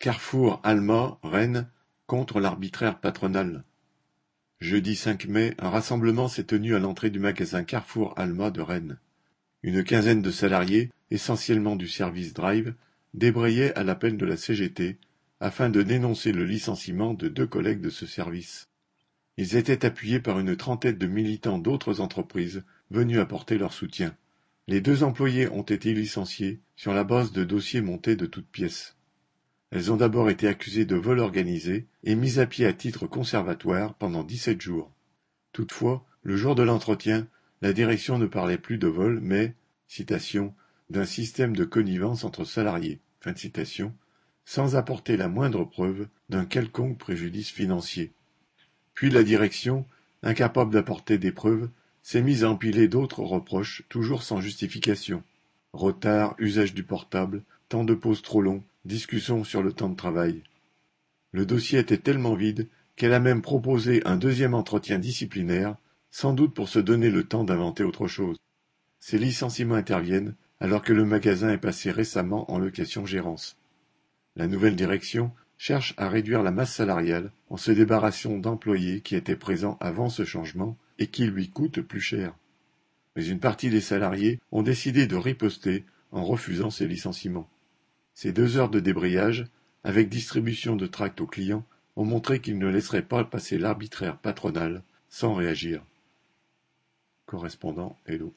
Carrefour Alma, Rennes, contre l'arbitraire patronal. Jeudi 5 mai, un rassemblement s'est tenu à l'entrée du magasin Carrefour Alma de Rennes. Une quinzaine de salariés, essentiellement du service Drive, débrayaient à l'appel de la CGT afin de dénoncer le licenciement de deux collègues de ce service. Ils étaient appuyés par une trentaine de militants d'autres entreprises venus apporter leur soutien. Les deux employés ont été licenciés sur la base de dossiers montés de toutes pièces. Elles ont d'abord été accusées de vol organisé et mises à pied à titre conservatoire pendant dix-sept jours. Toutefois, le jour de l'entretien, la direction ne parlait plus de vol, mais, d'un système de connivence entre salariés, sans apporter la moindre preuve d'un quelconque préjudice financier. Puis la direction, incapable d'apporter des preuves, s'est mise à empiler d'autres reproches, toujours sans justification. Retard, usage du portable, temps de pause trop long, discussion sur le temps de travail. Le dossier était tellement vide qu'elle a même proposé un deuxième entretien disciplinaire, sans doute pour se donner le temps d'inventer autre chose. Ces licenciements interviennent alors que le magasin est passé récemment en location-gérance. La nouvelle direction cherche à réduire la masse salariale en se débarrassant d'employés qui étaient présents avant ce changement et qui lui coûtent plus cher. Mais une partie des salariés ont décidé de riposter en refusant ces licenciements. Ces deux heures de débrayage, avec distribution de tracts aux clients, ont montré qu'ils ne laisseraient pas passer l'arbitraire patronal sans réagir. Correspondant Hello.